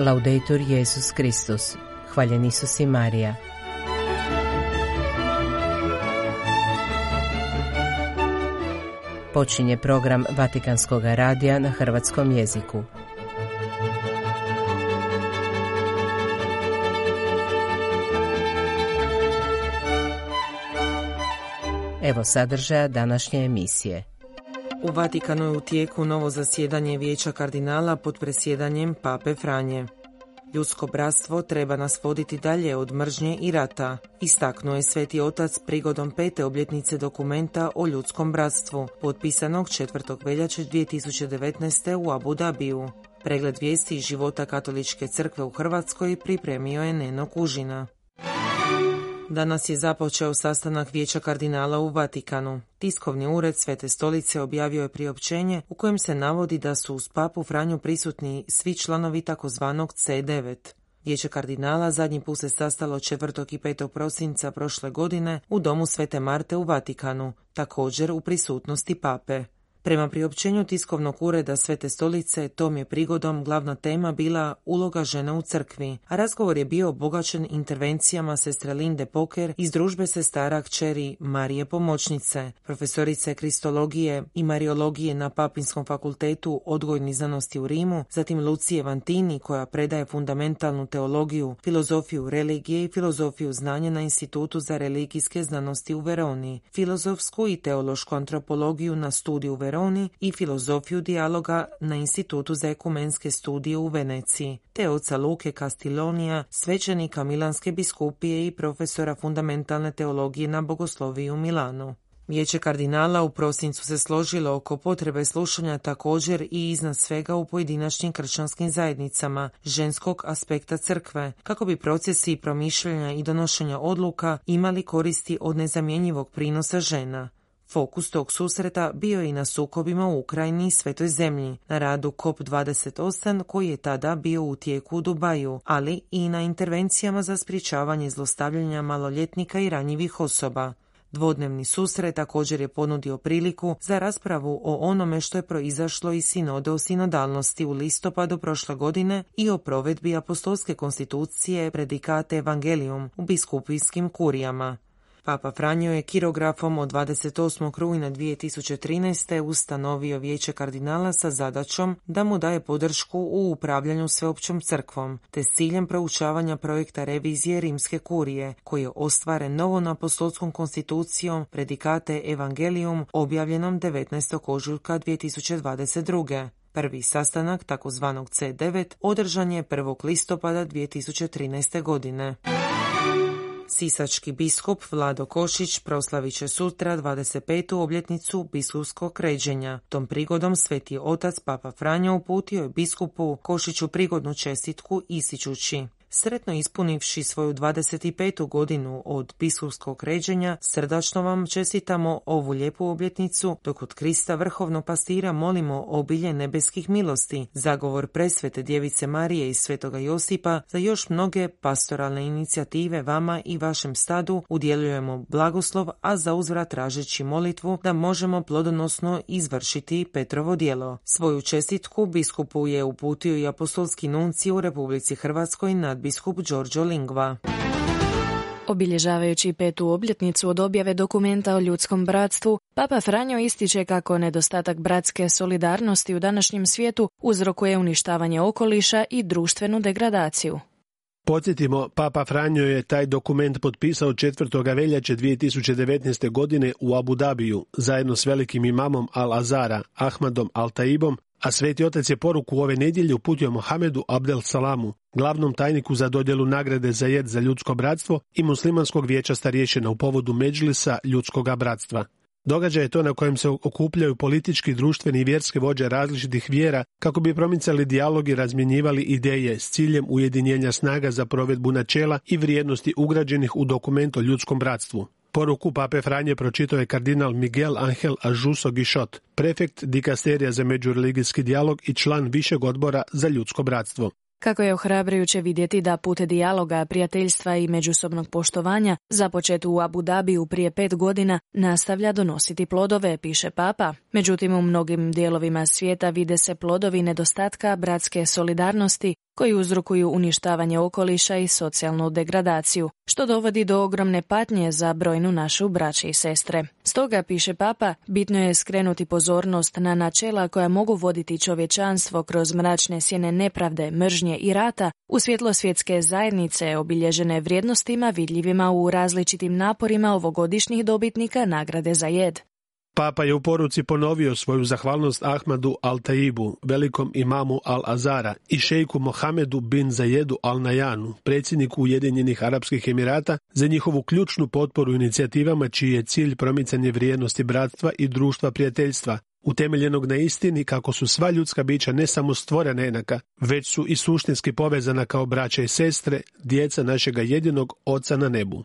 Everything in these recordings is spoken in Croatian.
Laudetur Jezus Kristus. Hvaljen Isus i Marija. Počinje program Vatikanskog radija na hrvatskom jeziku. Evo sadržaja današnje emisije. U Vatikanu je u tijeku novo zasjedanje vijeća kardinala pod presjedanjem Pape Franje. Ljudsko bratstvo treba nas voditi dalje od mržnje i rata, istaknuo je Sveti Otac prigodom pete obljetnice dokumenta o ljudskom bratstvu, potpisanog 4. veljače 2019. u Abu Dhabiju. Pregled vijesti iz života katoličke crkve u Hrvatskoj pripremio je Neno Kužina. Danas je započeo sastanak Vijeća kardinala u Vatikanu. Tiskovni ured Svete stolice objavio je priopćenje u kojem se navodi da su uz papu Franju prisutni svi članovi takozvanog C9. Vijeće kardinala zadnji put se sastalo 4. i 5. prosinca prošle godine u domu Svete Marte u Vatikanu, također u prisutnosti pape. Prema priopćenju tiskovnog ureda Svete stolice, tom je prigodom glavna tema bila uloga žena u crkvi, a razgovor je bio obogaćen intervencijama sestre Linde Poker iz družbe sestara kćeri Marije Pomoćnice, profesorice kristologije i mariologije na Papinskom fakultetu odgojnih znanosti u Rimu, zatim Lucije Vantini koja predaje fundamentalnu teologiju, filozofiju religije i filozofiju znanja na Institutu za religijske znanosti u Veroni, filozofsku i teološku antropologiju na studiju u Veroni i filozofiju dijaloga na Institutu za ekumenske studije u Veneciji, te oca Luke Castilonija, svećenika Milanske biskupije i profesora fundamentalne teologije na bogosloviji u Milanu. Vijeće kardinala u prosincu se složilo oko potrebe slušanja također i iznad svega u pojedinačnim kršćanskim zajednicama ženskog aspekta crkve, kako bi procesi promišljanja i donošenja odluka imali koristi od nezamjenjivog prinosa žena. Fokus tog susreta bio je i na sukobima u Ukrajini i Svetoj zemlji, na radu COP28 koji je tada bio u tijeku u Dubaju, ali i na intervencijama za sprječavanje zlostavljanja maloljetnika i ranjivih osoba. Dvodnevni susret također je ponudio priliku za raspravu o onome što je proizašlo iz sinode o sinodalnosti u listopadu prošle godine i o provedbi apostolske konstitucije predikate Evangelium u biskupijskim kurijama. Papa Franjo je kirografom od 28. rujna 2013. ustanovio vijeće kardinala sa zadaćom da mu daje podršku u upravljanju sveopćom crkvom, te s ciljem proučavanja projekta revizije rimske kurije, koji je ostvaren novom apostolskom konstitucijom predikate Evangelium objavljenom 19. ožujka 2022. Prvi sastanak takozvanog C9 održan je 1. listopada 2013. godine. Sisački biskup Vlado Košić proslavit će sutra 25. obljetnicu biskupskog ređenja. Tom prigodom sveti otac Papa Franjo uputio je biskupu Košiću prigodnu čestitku ističući Sretno ispunivši svoju 25. godinu od biskupskog ređenja, srdačno vam čestitamo ovu lijepu obljetnicu, dok od Krista vrhovnog pastira molimo obilje nebeskih milosti, zagovor presvete djevice Marije i svetoga Josipa, za još mnoge pastoralne inicijative vama i vašem stadu udjeljujemo blagoslov, a za uzvrat tražeći molitvu da možemo plodonosno izvršiti Petrovo djelo. Svoju čestitku biskupu je uputio i apostolski nunci u Republici Hrvatskoj nad biskup Giorgio Lingva. Obilježavajući petu obljetnicu od objave dokumenta o ljudskom bratstvu, Papa Franjo ističe kako nedostatak bratske solidarnosti u današnjem svijetu uzrokuje uništavanje okoliša i društvenu degradaciju. Podsjetimo, Papa Franjo je taj dokument potpisao 4. veljače 2019. godine u Abu Dhabiju zajedno s velikim imamom Al-Azara, Ahmadom Al-Taibom a Sveti Otac je poruku ove nedjelje uputio Mohamedu Abdel Salamu, glavnom tajniku za dodjelu nagrade za jed za ljudsko bratstvo i muslimanskog vijeća starješina u povodu Međlisa ljudskog bratstva. Događaj je to na kojem se okupljaju politički, društveni i vjerske vođe različitih vjera kako bi promicali dijalog i razmjenjivali ideje s ciljem ujedinjenja snaga za provedbu načela i vrijednosti ugrađenih u dokument o ljudskom bratstvu. Poruku pape Franje pročitao je kardinal Miguel Angel Ajuso Gišot, prefekt dikasterija za međureligijski dijalog i član višeg odbora za ljudsko bratstvo. Kako je ohrabrujuće vidjeti da put dijaloga, prijateljstva i međusobnog poštovanja, započet u Abu Dhabiju prije pet godina, nastavlja donositi plodove, piše Papa. Međutim, u mnogim dijelovima svijeta vide se plodovi nedostatka bratske solidarnosti, koji uzrokuju uništavanje okoliša i socijalnu degradaciju, što dovodi do ogromne patnje za brojnu našu braće i sestre. Stoga, piše Papa, bitno je skrenuti pozornost na načela koja mogu voditi čovječanstvo kroz mračne sjene nepravde, mržnje i rata u svjetlo svjetske zajednice obilježene vrijednostima vidljivima u različitim naporima ovogodišnjih dobitnika nagrade za jed. Papa je u poruci ponovio svoju zahvalnost Ahmadu Al-Taibu, velikom imamu Al-Azara i šejku Mohamedu bin Zajedu Al-Najanu, predsjedniku Ujedinjenih Arapskih Emirata, za njihovu ključnu potporu inicijativama čiji je cilj promicanje vrijednosti bratstva i društva prijateljstva, utemeljenog na istini kako su sva ljudska bića ne samo stvorena jednaka, već su i suštinski povezana kao braća i sestre, djeca našega jedinog oca na nebu.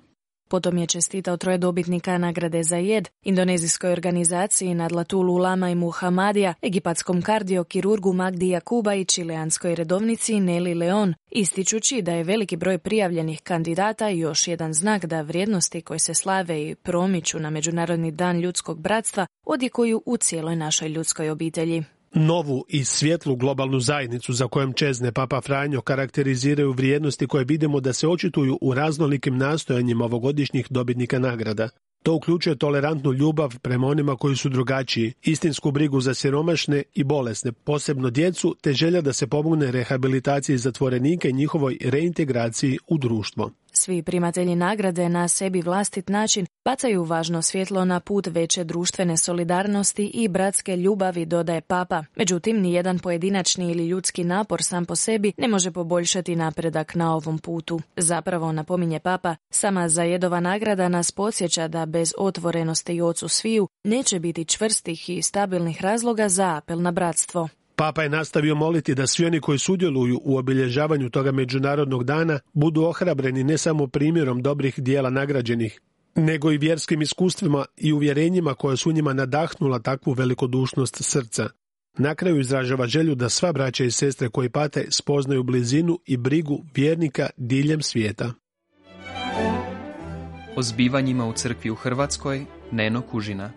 Potom je čestitao troje dobitnika nagrade za jed, indonezijskoj organizaciji Nadlatulu Lama i Muhamadija, egipatskom kardiokirurgu Magdi Jakuba i čileanskoj redovnici Neli Leon, ističući da je veliki broj prijavljenih kandidata još jedan znak da vrijednosti koje se slave i promiču na Međunarodni dan ljudskog bratstva odjekuju u cijeloj našoj ljudskoj obitelji novu i svjetlu globalnu zajednicu za kojom čezne Papa Franjo karakteriziraju vrijednosti koje vidimo da se očituju u raznolikim nastojanjima ovogodišnjih dobitnika nagrada. To uključuje tolerantnu ljubav prema onima koji su drugačiji, istinsku brigu za siromašne i bolesne, posebno djecu, te želja da se pomogne rehabilitaciji zatvorenika i njihovoj reintegraciji u društvo. Svi primatelji nagrade na sebi vlastit način bacaju važno svjetlo na put veće društvene solidarnosti i bratske ljubavi, dodaje Papa. Međutim, nijedan pojedinačni ili ljudski napor sam po sebi ne može poboljšati napredak na ovom putu. Zapravo, napominje Papa, sama zajedova nagrada nas podsjeća da bez otvorenosti i ocu sviju neće biti čvrstih i stabilnih razloga za apel na bratstvo. Papa je nastavio moliti da svi oni koji sudjeluju u obilježavanju toga međunarodnog dana budu ohrabreni ne samo primjerom dobrih dijela nagrađenih, nego i vjerskim iskustvima i uvjerenjima koje su njima nadahnula takvu velikodušnost srca. Na kraju izražava želju da sva braća i sestre koji pate spoznaju blizinu i brigu vjernika diljem svijeta. O zbivanjima u crkvi u Hrvatskoj Neno Kužina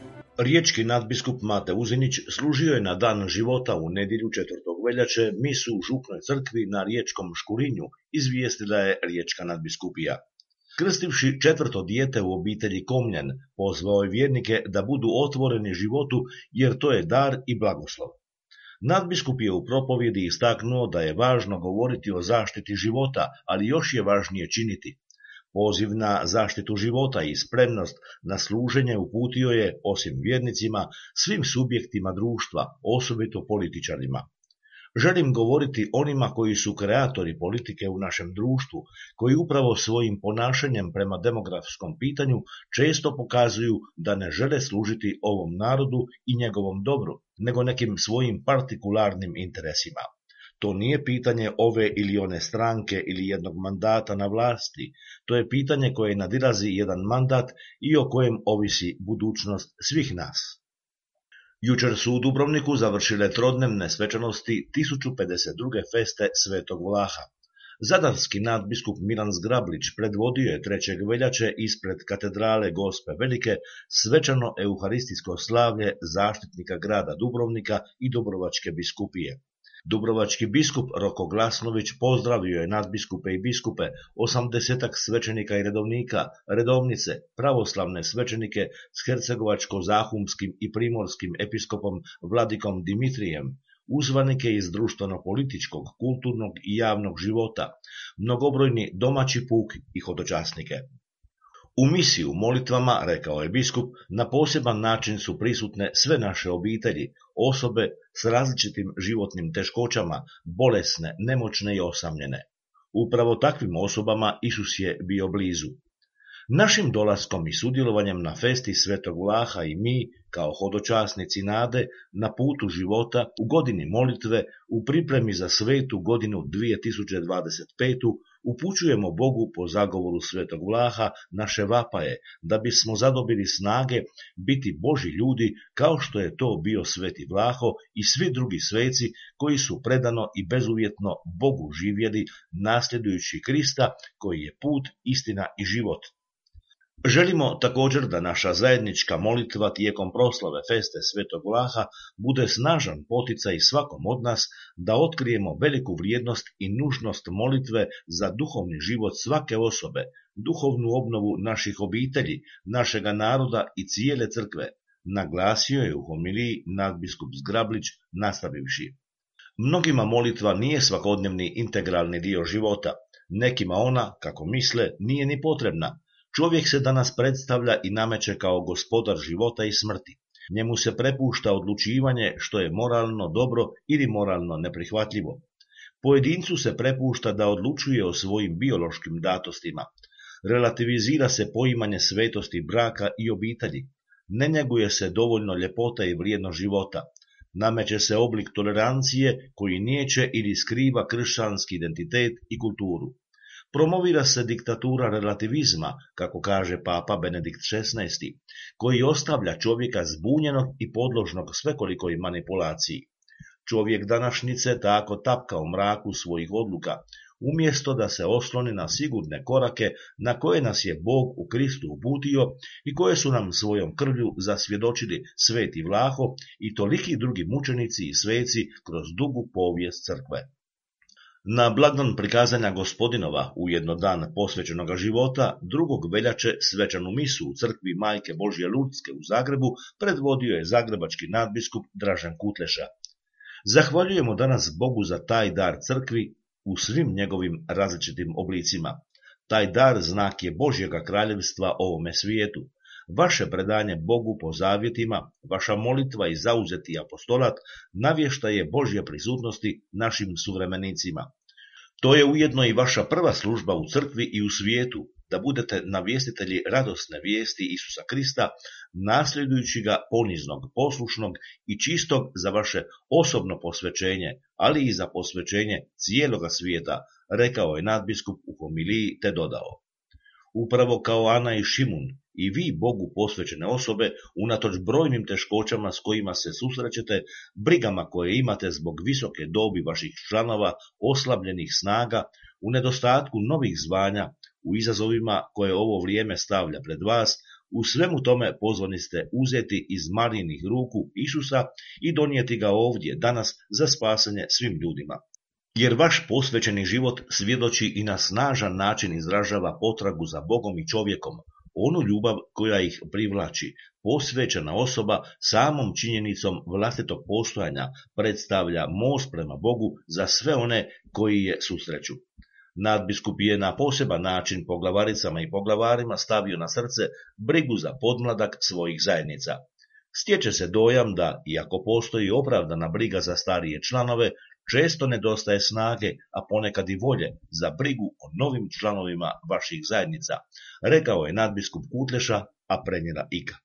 Riječki nadbiskup Mate Uzinić služio je na dan života u nedjelju 4. veljače misu u župnoj crkvi na Riječkom Škurinju, izvijestila je Riječka nadbiskupija. Krstivši četvrto dijete u obitelji Komljen, pozvao je vjernike da budu otvoreni životu jer to je dar i blagoslov. Nadbiskup je u propovjedi istaknuo da je važno govoriti o zaštiti života, ali još je važnije činiti. Poziv na zaštitu života i spremnost na služenje uputio je, osim vjernicima, svim subjektima društva, osobito političarima. Želim govoriti onima koji su kreatori politike u našem društvu, koji upravo svojim ponašanjem prema demografskom pitanju često pokazuju da ne žele služiti ovom narodu i njegovom dobru, nego nekim svojim partikularnim interesima. To nije pitanje ove ili one stranke ili jednog mandata na vlasti, to je pitanje koje nadilazi jedan mandat i o kojem ovisi budućnost svih nas. Jučer su u Dubrovniku završile trodnevne svečanosti 1052. feste Svetog Vlaha. Zadarski nadbiskup Milan Zgrablić predvodio je 3. veljače ispred katedrale Gospe Velike svečano euharistijsko slavlje zaštitnika grada Dubrovnika i Dubrovačke biskupije. Dubrovački biskup Roko Glasnović pozdravio je nadbiskupe i biskupe, osamdesetak svećenika i redovnika, redovnice, pravoslavne svećenike s hercegovačko-zahumskim i primorskim episkopom Vladikom Dimitrijem, uzvanike iz društveno-političkog, kulturnog i javnog života, mnogobrojni domaći puk i hodočasnike. U misiju molitvama, rekao je biskup, na poseban način su prisutne sve naše obitelji, osobe s različitim životnim teškoćama, bolesne, nemoćne i osamljene. Upravo takvim osobama Isus je bio blizu. Našim dolaskom i sudjelovanjem na festi Svetog Vlaha i mi, kao hodočasnici nade, na putu života, u godini molitve, u pripremi za svetu godinu 2025. upućujemo Bogu po zagovoru Svetog Vlaha naše vapaje, da bismo zadobili snage biti Boži ljudi kao što je to bio Sveti Vlaho i svi drugi sveci koji su predano i bezuvjetno Bogu živjeli nasljedujući Krista koji je put, istina i život. Želimo također da naša zajednička molitva tijekom proslave feste Svetog Vlaha bude snažan poticaj svakom od nas da otkrijemo veliku vrijednost i nužnost molitve za duhovni život svake osobe, duhovnu obnovu naših obitelji, našega naroda i cijele crkve, naglasio je u homiliji nadbiskup Zgrablić nastavivši. Mnogima molitva nije svakodnevni integralni dio života, nekima ona, kako misle, nije ni potrebna, Čovjek se danas predstavlja i nameće kao gospodar života i smrti. Njemu se prepušta odlučivanje što je moralno dobro ili moralno neprihvatljivo. Pojedincu se prepušta da odlučuje o svojim biološkim datostima. Relativizira se poimanje svetosti braka i obitelji. Ne njeguje se dovoljno ljepota i vrijedno života. Nameće se oblik tolerancije koji nijeće ili skriva kršćanski identitet i kulturu. Promovira se diktatura relativizma, kako kaže papa Benedikt XVI, koji ostavlja čovjeka zbunjenog i podložnog svekolikoj manipulaciji. Čovjek današnjice tako tapka u mraku svojih odluka, umjesto da se osloni na sigurne korake na koje nas je Bog u Kristu uputio i koje su nam svojom krvlju zasvjedočili sveti Vlaho i toliki drugi mučenici i sveci kroz dugu povijest crkve. Na blagdan prikazanja gospodinova, ujedno dan posvećenoga života, drugog veljače svečanu misu u crkvi Majke Božje Lurdske u Zagrebu predvodio je zagrebački nadbiskup Dražan Kutleša. Zahvaljujemo danas Bogu za taj dar crkvi u svim njegovim različitim oblicima. Taj dar znak je Božjega kraljevstva ovome svijetu. Vaše predanje Bogu po zavjetima, vaša molitva i zauzeti apostolat navješta je Božje prisutnosti našim suvremenicima. To je ujedno i vaša prva služba u crkvi i u svijetu, da budete navjestitelji radosne vijesti Isusa Krista, nasljedujući ga poniznog, poslušnog i čistog za vaše osobno posvećenje, ali i za posvećenje cijeloga svijeta, rekao je nadbiskup u homiliji te dodao. Upravo kao Ana i Šimun, i vi Bogu posvećene osobe, unatoč brojnim teškoćama s kojima se susrećete, brigama koje imate zbog visoke dobi vaših članova, oslabljenih snaga, u nedostatku novih zvanja, u izazovima koje ovo vrijeme stavlja pred vas, u svemu tome pozvani ste uzeti iz Marijinih ruku Isusa i donijeti ga ovdje danas za spasanje svim ljudima. Jer vaš posvećeni život svjedoči i na snažan način izražava potragu za Bogom i čovjekom, onu ljubav koja ih privlači. Posvećena osoba samom činjenicom vlastitog postojanja predstavlja most prema Bogu za sve one koji je susreću. Nadbiskup je na poseban način poglavaricama i poglavarima stavio na srce brigu za podmladak svojih zajednica. Stječe se dojam da, iako postoji opravdana briga za starije članove, često nedostaje snage, a ponekad i volje za brigu o novim članovima vaših zajednica, rekao je nadbiskup Kutleša, a prenijela Ika.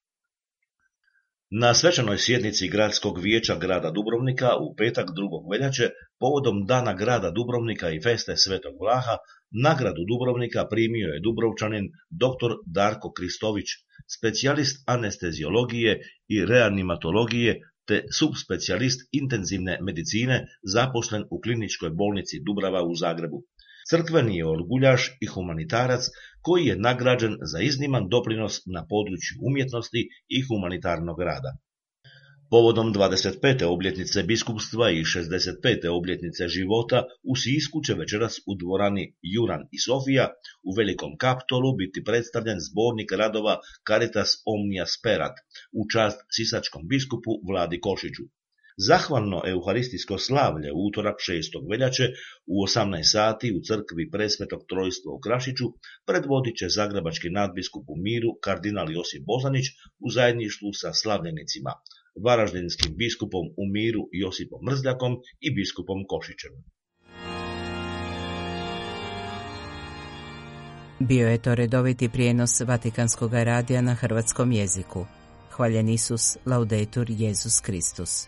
Na svečanoj sjednici gradskog vijeća grada Dubrovnika u petak 2. veljače, povodom dana grada Dubrovnika i feste Svetog Vlaha, nagradu Dubrovnika primio je Dubrovčanin dr. Darko Kristović, specijalist anesteziologije i reanimatologije te subspecijalist intenzivne medicine zaposlen u kliničkoj bolnici Dubrava u Zagrebu. Crkveni je orguljaš i humanitarac koji je nagrađen za izniman doprinos na području umjetnosti i humanitarnog rada. Povodom 25. obljetnice biskupstva i 65. obljetnice života u Sisku će večeras u dvorani Juran i Sofija u Velikom Kaptolu biti predstavljen zbornik radova Caritas Omnia Sperat u čast sisačkom biskupu Vladi Košiću. Zahvalno euharistijsko slavlje u utorak 6. veljače u 18 sati u crkvi presvetog trojstva u Krašiću predvodit će zagrebački nadbiskup u miru kardinal Josip Bozanić u zajedništvu sa slavljenicima, varaždinskim biskupom u miru Josipom Mrzljakom i biskupom Košićem. Bio je to redoviti prijenos Vatikanskog radija na hrvatskom jeziku. Hvaljen Isus, laudetur Jezus Kristus.